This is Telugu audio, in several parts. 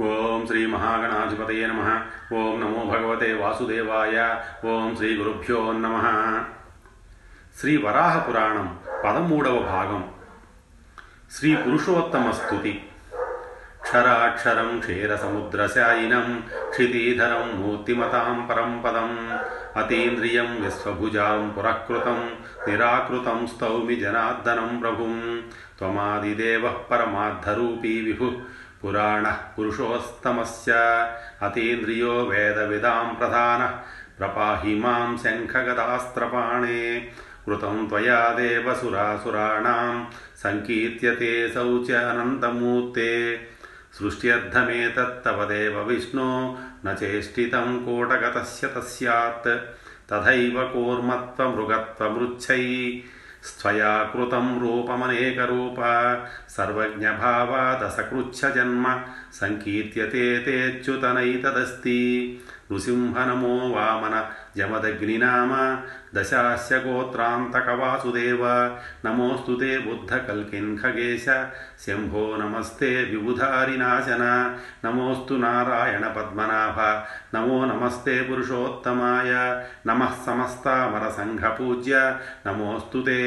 ఓం శ్రీ మహాగణాధిపతయ నమ. ఓం నమో భగవతే వాసుదేవాయ. ఓం శ్రీ గురుభ్యో నమ. శ్రీ వరాహ పురాణం పదమూడవ భాగం. శ్రీ పురుషోత్తమ స్థుతి క్షరాక్షరం క్షీరసముద్రశాయినం క్షితీధరం మూర్తిమతాం పరం పదం అతీంద్రియం విశ్వభుజాం పురఃకృతం నిరాకృతం స్తౌమి జనార్దనం ప్రభుం. త్వమాదిదేవ పరమార్థరూపీ విభు పురాణः పురుషోత్తమస్య అతీంద్రియో వేదవిదాం ప్రధానः ప్రపాహి మాం శంఖగదాస్త్రపాణే కృతం త్వయా దేవసురాసురాణాం సంకీర్త్యతే శౌచ అనంతమూర్తే సృష్ట్యర్థమేతత్తవ దేవ విష్ణో న చేష్టితం కూటగతస్య తస్యాత్ తథైవ కూర్మత్వమృగత్వమృచ్ఛై స్త్వయా కృతం రూపమనేకరూప సర్వజ్ఞభావాదసకృచ్ఛజన్మ సంకీర్త్యతే తేచ్యుతనైతదస్తి. నృసింహనమో వామన జమదగ్నినామ దశాస్య గోత్రాంతకవాసుదేవ నమోస్తు తే బుద్ధకల్కిన్ ఖగేశ శంభో నమస్తే విబుధారినాశన నమోస్తు నారాయణ పద్మనాభ నమో నమస్తే పురుషోత్తమాయ నమ సమస్తామరసంఘపూజ్య నమోస్తు తే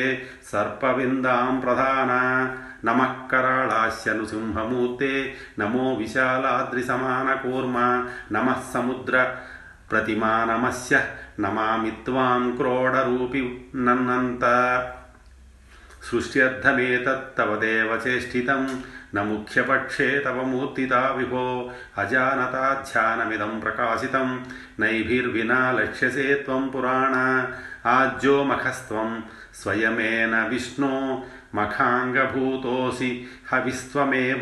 సర్పవిందాం ప్రధాన నమః कराळास्यनुसिंहमूर्ते नमो विशालाद्रिसमानकूर्म। नमः समुद्र प्रतिमा नमस्य नमामि क्रोडरूपि नन्नन्त सृष्ट्यर्थमेतत्तव देव चेष्टितं न मुख्यपक्षे तव मूर्तिता विभो। अजानताध्यानमिदं प्रकाशितं, नैभिर्विना लक्ष्यसे त्वं पुराण। आज्यो मखस्त्वं, स्वयमेन विष्णो मखाङ्गभूतोऽसि हविस्त्वमेव।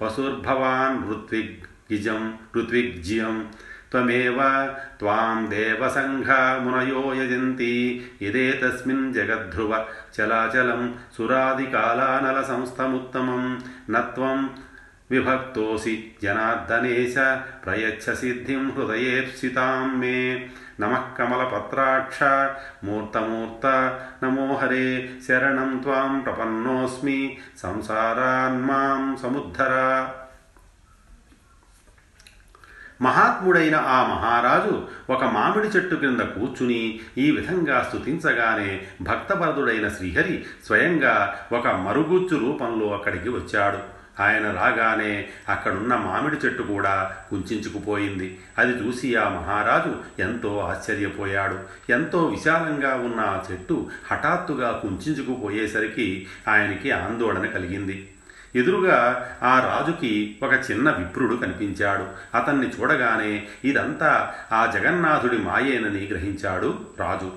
पशुर्भवान् ऋत्विग्ज्यं त्वमेव त्वां देवसङ्घमुनयो यजन्ति यदेतस्मिन् जगद्ध्रुव चलाचलं सुरादिकालानलसंस्थमुत्तमं न त्वं विभक्तोऽसि जनार्दनेश प्रयच्छ सिद्धिं हृदयेप्सितां मे नमः कमलपत्राक्ष मूर्तमूर्त नमो हरे शरणं त्वां प्रपन्नोऽस्मि संसारान्मां समुद्धर మహాత్ముడైన ఆ మహారాజు ఒక మామిడి చెట్టు క్రింద కూర్చుని ఈ విధంగా స్తుతించగానే భక్తపరదుడైన శ్రీహరి స్వయంగా ఒక మరుగుజ్జు రూపంలో అక్కడికి వచ్చాడు. ఆయన రాగానే అక్కడున్న మామిడి చెట్టు కూడా కుంచుకుపోయింది అది చూసి ఆ మహారాజు ఎంతో ఆశ్చర్యపోయాడు. ఎంతో విశాలంగా ఉన్న ఆ చెట్టు హఠాత్తుగా కుంచుకుపోయేసరికి ఆయనకి ఆందోళన కలిగింది. ఎదురుగా ఆ రాజుకి ఒక చిన్న విప్రుడు కనిపించాడు. అతన్ని చూడగానే ఇదంతా ఆ జగన్నాథుడి మాయేనని గ్రహించాడు రాజు.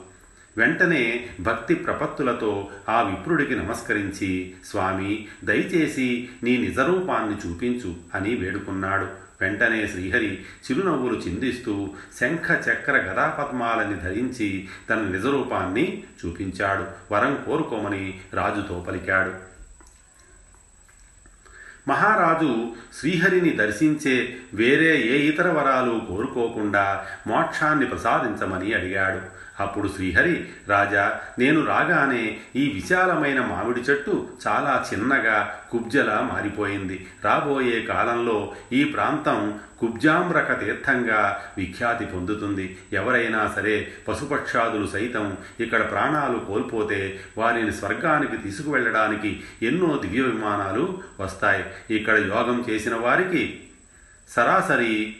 వెంటనే భక్తి ప్రపత్తులతో ఆ విప్రుడికి నమస్కరించి స్వామి దయచేసి నీ నిజరూపాన్ని చూపించు అని వేడుకున్నాడు. వెంటనే శ్రీహరి చిరునవ్వులు చిందిస్తూ శంఖ చక్ర గదాపద్మాలని ధరించి తన నిజరూపాన్ని చూపించాడు. వరం కోరుకోమని రాజుతో పలికాడు. మహారాజు శ్రీహరిని దర్శించే వేరే ఏ ఇతర వరాలు కోరుకోకుండా మోక్షాన్ని ప్రసాదించమని అడిగాడు. అప్పుడు శ్రీహరి రాజా నేను రాగానే ఈ విశాలమైన మామిడి చెట్టు చాలా చిన్నగా కుబ్జలా మారిపోయింది. రాబోయే కాలంలో ఈ ప్రాంతం కుబ్జామ్రక తీర్థంగా విఖ్యాతి పొందుతుంది. ఎవరైనా సరే పశుపక్షాదులు సైతం ఇక్కడ ప్రాణాలు కోల్పోతే వారిని స్వర్గానికి తీసుకువెళ్ళడానికి ఎన్నో దివ్య విమానాలు వస్తాయి. ఇక్కడ యోగం చేసిన వారికి సరాసరి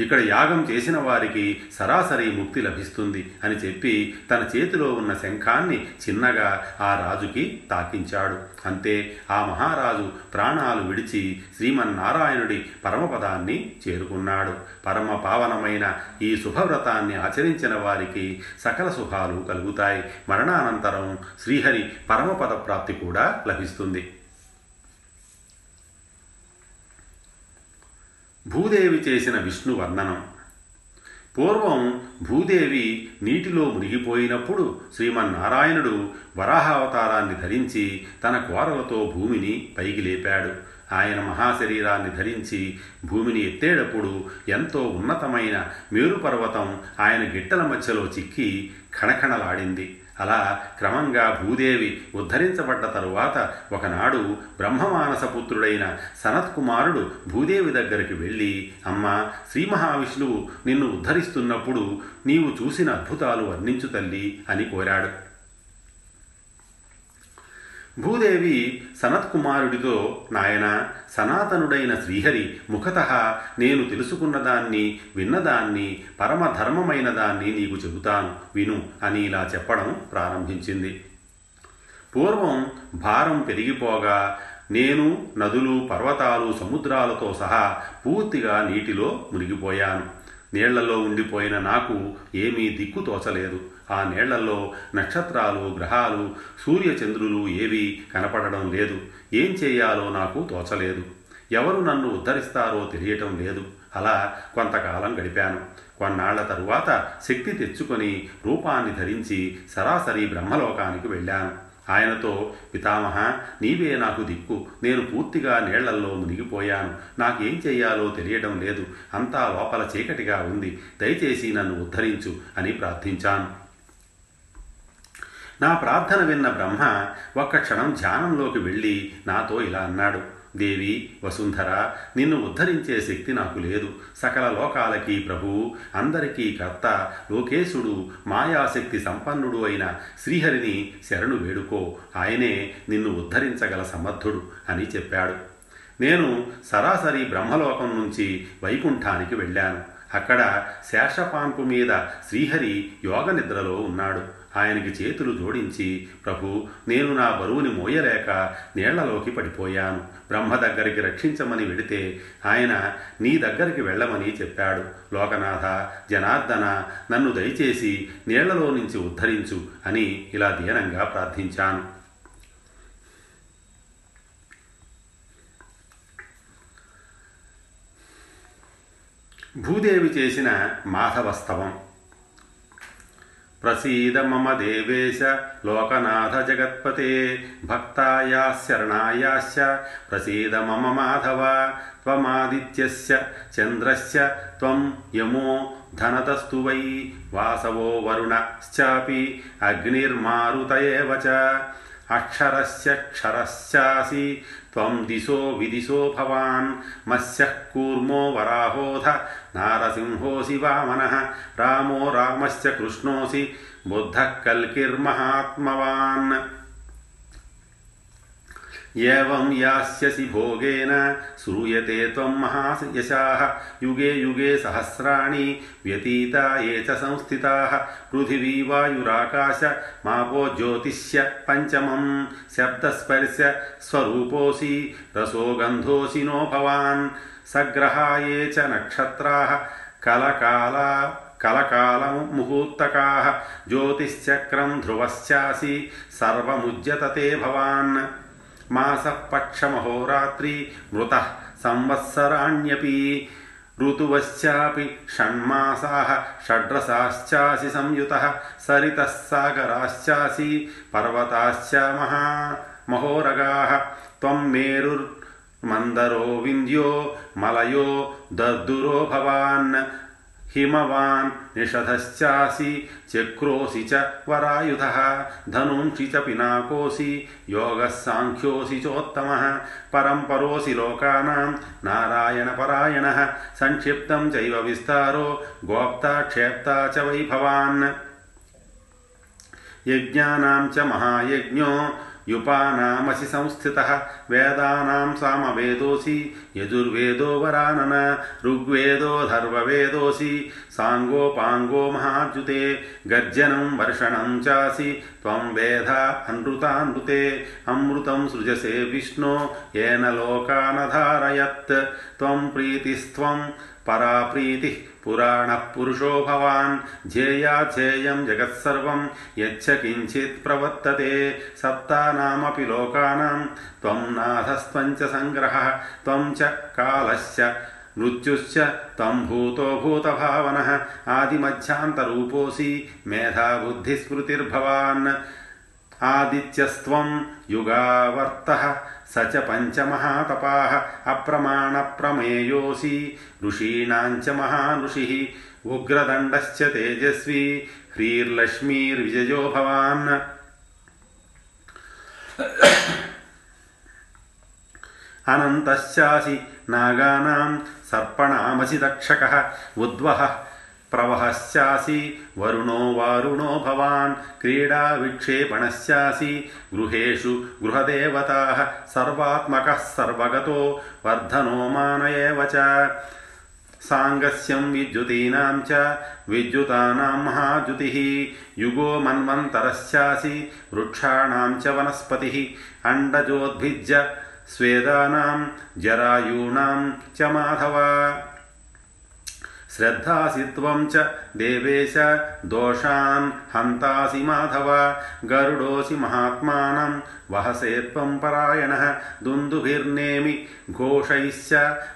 ఇక్కడ యాగం చేసిన వారికి సరాసరి ముక్తి లభిస్తుంది అని చెప్పి తన చేతిలో ఉన్న శంఖాన్ని చిన్నగా ఆ రాజుకి తాకించాడు. అంతే ఆ మహారాజు ప్రాణాలు విడిచి శ్రీమన్నారాయణుడి పరమపదాన్ని చేరుకున్నాడు. పరమ పావనమైన ఈ శుభవ్రతాన్ని ఆచరించిన వారికి సకల శుభాలు కలుగుతాయి. మరణానంతరం శ్రీహరి పరమపద ప్రాప్తి కూడా లభిస్తుంది. భూదేవి చేసిన విష్ణు వర్ణనం పూర్వం భూదేవి నీటిలో మునిగిపోయినప్పుడు శ్రీమన్నారాయణుడు వరాహావతారాన్ని ధరించి తన కోరలతో భూమిని పైకి లేపాడు. ఆయన మహాశరీరాన్ని ధరించి భూమిని ఎత్తేటప్పుడు ఎంతో ఉన్నతమైన మేరు పర్వతం ఆయన గిట్టల మధ్యలో చిక్కి ఖణఖణలాడింది. అలా క్రమంగా భూదేవి ఉద్ధరించబడ్డ తరువాత ఒకనాడు బ్రహ్మమానస పుత్రుడైన సనత్కుమారుడు భూదేవి దగ్గరికి వెళ్ళి అమ్మ శ్రీ మహావిష్ణువు నిన్ను ఉద్ధరిస్తున్నప్పుడు నీవు చూసిన అద్భుతాలు వర్ణించు తల్లి అని కోరాడు. భూదేవి సనత్కుమారుడితో నాయన సనాతనుడైన శ్రీహరి ముఖత నేను తెలుసుకున్నదాన్ని విన్నదాన్ని పరమధర్మమైన దాన్ని నీకు చెబుతాను విను అని ఇలా చెప్పడం ప్రారంభించింది. పూర్వం భారం పెరిగిపోగా నేను నదులు పర్వతాలు సముద్రాలతో సహా పూర్తిగా నీటిలో మునిగిపోయాను. నీళ్ళలో ఉండిపోయిన నాకు ఏమీ దిక్కు తోచలేదు. ఆ నీళ్ళలో నక్షత్రాలు గ్రహాలు సూర్యచంద్రులు ఏవీ కనపడడం లేదు. ఏం చేయాలో నాకు తోచలేదు. ఎవరు నన్ను ఉద్ధరిస్తారో తెలియటం లేదు. అలా కొంతకాలం గడిపాను. కొన్నాళ్ళ తరువాత శక్తి తెచ్చుకొని రూపాన్ని ధరించి సరాసరి బ్రహ్మలోకానికి వెళ్ళాను. ఆయనతో పితామహ నీవే నాకు దిక్కు. నేను పూర్తిగా నీళ్ళల్లో మునిగిపోయాను. నాకేం చెయ్యాలో తెలియడం లేదు. అంతా లోపల చీకటిగా ఉంది. దయచేసి నన్ను ఉద్ధరించు అని ప్రార్థించాను. నా ప్రార్థన విన్న బ్రహ్మ ఒక్క క్షణం ధ్యానంలోకి వెళ్ళి నాతో ఇలా అన్నాడు. దేవి వసుంధర నిన్ను ఉద్ధరించే శక్తి నాకు లేదు. సకల లోకాలకి ప్రభువు అందరికీ కర్త లోకేశుడు మాయాశక్తి సంపన్నుడు అయిన శ్రీహరిని శరణు వేడుకో. ఆయనే నిన్ను ఉద్ధరించగల సమర్థుడు అని చెప్పాడు. నేను సరాసరి బ్రహ్మలోకం నుంచి వైకుంఠానికి వెళ్ళాను. అక్కడ శేషపాంపు మీద శ్రీహరి యోగ నిద్రలో ఉన్నాడు. ఆయనకి చేతులు జోడించి ప్రభు నేను నా బరువుని మోయలేక నీళ్ళలోకి పడిపోయాను. బ్రహ్మ దగ్గరికి రక్షించమని వెడితే ఆయన నీ దగ్గరికి వెళ్ళమని చెప్పాడు. లోకనాథ జనార్దన నన్ను దయచేసి నీళ్ళలో నుంచి ఉద్ధరించు అని ఇలా దీనంగా ప్రార్థించాను. భూదేవి చేసిన మాధవస్తవం. ప్రసీద మమ దేవేశ లోకనాథ జగత్పతే భక్తాయాశరణాయాశ్చ ప్రసీద మమ మాధవ త్వమాదిత్యస్య చంద్రస్య త్వం యమో ధనతస్తు వై వాసవో వరుణశ్చాపి అగ్నిర్మారుత ఏవ చ అక్షరస్య క్షరశ్చాసి त्वं दिशो विदिशो भवान्। मत्स्यः कूर्मो वराहोऽथ नारसिंहोऽसि वामनः रामो रामस्य कृष्णोऽसि। बुद्धः कल्किर्महात्मवान्। एवं यास्यसि भोगेन, श्रूयते त्वं महायशाः। युगे युगे सहस्राणि व्यतीता ये च संस्थिताः। पृथिवी वायुराकाश मापो ज्योतिष्य पञ्चमं शब्दस्पर्श स्वरूपोऽसि रसोगन्धोऽसि नो भवान्। सग्रहाये च नक्षत्राः, कलकाला, कलकालमुहूर्तकाः। ज्योतिश्चक्रं ध्रुवश्चासि, सर्वमुज्यतते भवान्। మాసపక్షమహోరాత్రి మృత సంవత్సరాణ్యపి ఋతువశ్చాపి షణ్మాసా షడ్రసాశ్చాసి సంయుత సరితः సాగరాశ్చాసి పర్వతాశ్చ మహా మహోరగా త్వం మేరుర్మందరో వింధ్యో మలయో దద్దురో భవాన్ हिमवान् निषधश्चासि चक्रोऽसि च वरायुधः धनुंषि च पिनाकोऽसि योगः साङ्ख्योऽसि चोत्तमः, परम्परोऽसि लोकानां नारायणपरायणः संक्षिप्तं चैव विस्तारो, गोप्ता, क्षेप्ता च वै भवान् यज्ञानां च महायज्ञो युपानामसि संस्थितः वेदानां सामवेदोऽसि यजुर्वेदो वरानन ऋग्वेदो धर्ववेदोऽसि साङ्गोपाङ्गो महाद्युते, गर्जनं वर्षणं चासि, त्वं वेद अनृतानृते, अमृतं सृजसे विष्णो, येन लोकानधारयत्, त्वं प्रीतिस्त्वं परा प्रीतिः पुराण पुरुषो भवान् ध्येयाध्येयं जगत्सर्वं यच्छ किञ्चित् प्रवर्तते। सत्तानामपि लोकानां त्वं नाथस्त्वं च सङ्ग्रहः त्वं च कालश्च मृत्युश्च तं भूतो भूतभावनः। आदिमध्यान्तरूपोऽसि मेधाबुद्धिस्मृतिर्भवान्। ఆదిత్యస్త్వం యుగావర్త స చ పంచమహాతపా అప్రమాణప్రమేయోసి ఋషీణాంచ మహానుషి ఉగ్రదండశ్చ తేజస్వి హ్రీర్లక్ష్మీర్విజయో భవాన్. అనంతశ్చాసి నాగానాం సర్పణామసి దక్షక ఉద్వహ प्रवहस्यासि, वरुणो वारुणो भवान्, क्रीडाविक्षेपणस्यासि, गृहेषु गृहदेवताः सर्वात्मकः सर्वगतो, वर्धनो मान एव च। साङ्गस्यं विद्युतीनां च, विद्युतानां महाद्युतिः, युगो मन्वन्तरस्यासि, वृक्षाणां च वनस्पतिः, अण्डजोद्भिज्य स्वेदानां, जरायूणां च माधवा। श्रद्धासि त्वं च देवेश दोषान् हन्तासि माधव गरुडोऽसि महात्मानं वहसे त्वं परायणः दुन्दुभिर्नेमि घोषैश्च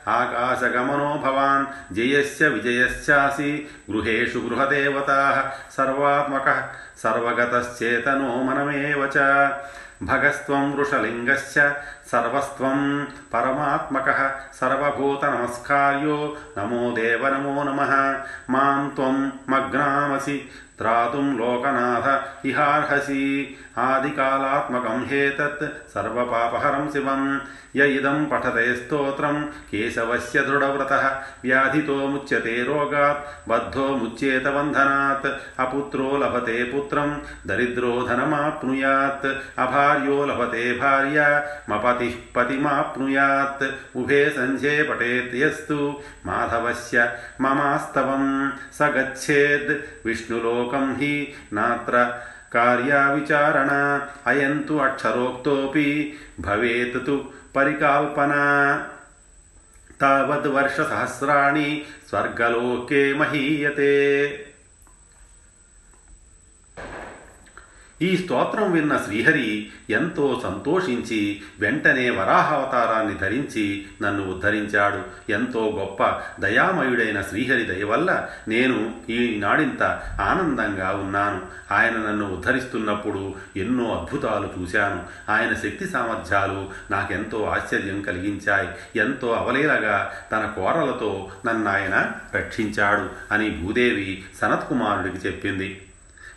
आकाशगमनो भवान् जयस्य विजयश्चासि गृहेषु गृहदेवताः सर्वात्मकः सर्वगतश्चेतनो मनमेव च भगस्त्वं वृषलिङ्गश्च సర్వస్వం పరమాత్మక సర్వభూత నమస్కార్యో. నమో దేవ నమో నమ. మాం త్వం మగ్నామసి. త్రాతుం లోకనాథ ఇహార్హసి. ఆదికాలాత్మకం హేతత్ సర్వపాపహరం శివం. య ఇదం పఠతే స్తోత్రం. కేశవస్య దృఢవ్రత. వ్యాధితో ముచ్యతే రోగాత్. బద్ధో ముచ్యేత బంధనాత్ అపుత్రో లభతే పుత్రం. దరిద్రో ధనమాప్నుయాత్. అభార్యో లభతే భార్య. మపతి పతిమాప్నుయాత్ ఉభే సంధ్యే పఠేత్ యస్తు మాధవస్య మమాస్తవం స గచ్చేద్ విష్ణులోకం హి నాత్ర కార్యావిచారణ అయంతు అక్షరోక్తోపి భవేత్ తు పరికల్పన తావద్వర్షసహస్రాణి స్వర్గలోకే మహీయతే ఈ స్తోత్రం విన్న శ్రీహరి ఎంతో సంతోషించి వెంటనే వరాహావతారాన్ని ధరించి నన్ను ఉద్ధరించాడు. ఎంతో గొప్ప దయామయుడైన శ్రీహరి దయ వల్ల నేను ఈనాడింత ఆనందంగా ఉన్నాను. ఆయన నన్ను ఉద్ధరిస్తున్నప్పుడు ఎన్నో అద్భుతాలు చూశాను. ఆయన శక్తి సామర్థ్యాలు నాకెంతో ఆశ్చర్యం కలిగించాయి. ఎంతో అవలీలగా తన కోరలతో నన్నాయన రక్షించాడు అని భూదేవి సనత్కుమారుడికి చెప్పింది.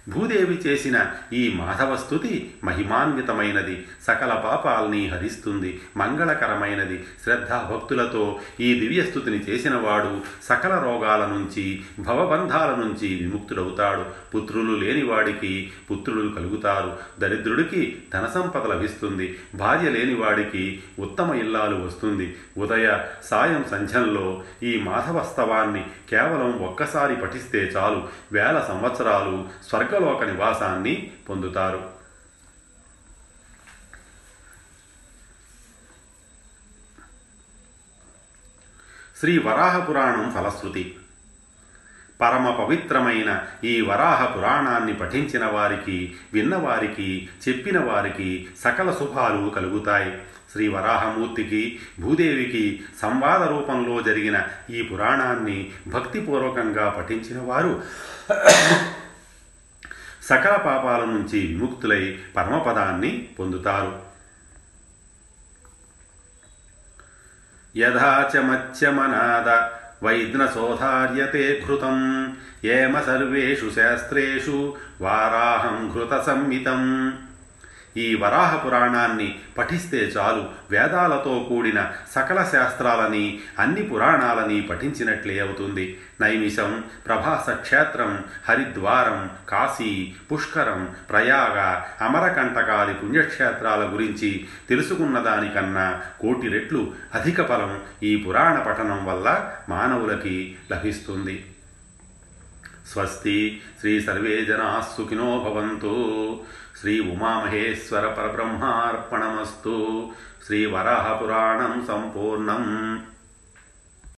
భూదేవి చేసిన ఈ మాధవస్థుతి మహిమాన్వితమైనది. సకల పాపాల్ని హరిస్తుంది మంగళకరమైనది. శ్రద్ధాభక్తులతో ఈ దివ్యస్థుతిని చేసినవాడు సకల రోగాల నుంచి భవబంధాల నుంచి విముక్తుడవుతాడు. పుత్రులు లేనివాడికి పుత్రులు కలుగుతారు. దరిద్రుడికి ధన సంపద లభిస్తుంది. భార్య లేనివాడికి ఉత్తమ ఇల్లాలు వస్తుంది. ఉదయ సాయం సంధ్యంలో ఈ మాధవస్తవాన్ని కేవలం ఒక్కసారి పఠిస్తే చాలు. వేల సంవత్సరాలు స్వర్గ స్వర్గలోక నివాసాన్ని పొందుతారు. శ్రీ వరాహ పురాణం ఫలశ్రుతి. పరమ పవిత్రమైన ఈ వరాహ పురాణాన్ని పఠించిన వారికి విన్నవారికి చెప్పిన వారికి సకల శుభాలు కలుగుతాయి. శ్రీ వరాహమూర్తికి భూదేవికి సంవాద రూపంలో జరిగిన ఈ పురాణాన్ని భక్తిపూర్వకంగా పఠించిన వారు సకల పాపాల నుంచి విముక్తులై పరమపదాన్ని పొందుతారు. యథాచమత్యమనాద వైద్నశోధార్యతే ఘృతం. ఏమ సర్వేషు శాస్త్రేషు వారాహం ఘృత సంహితం. ఈ వరాహ పురాణాన్ని పఠిస్తే చాలు. వేదాలతో కూడిన సకల శాస్త్రాలని అన్ని పురాణాలని పఠించినట్లే అవుతుంది. నైమిషం ప్రభాస క్షేత్రం హరిద్వారం కాశీ పుష్కరం ప్రయాగ అమరకంటకాది పుణ్యక్షేత్రాల గురించి తెలుసుకున్న దానికన్నా కోటి రెట్లు అధిక ఫలం ఈ పురాణ పఠనం వల్ల మానవులకి లభిస్తుంది. స్వస్తి శ్రీ సర్వే జనా సుఖినో భవంతు. శ్రీ ఉమామహేశ్వర పరబ్రహ్మార్పణమస్తు. శ్రీ పురాణం సంపూర్ణం.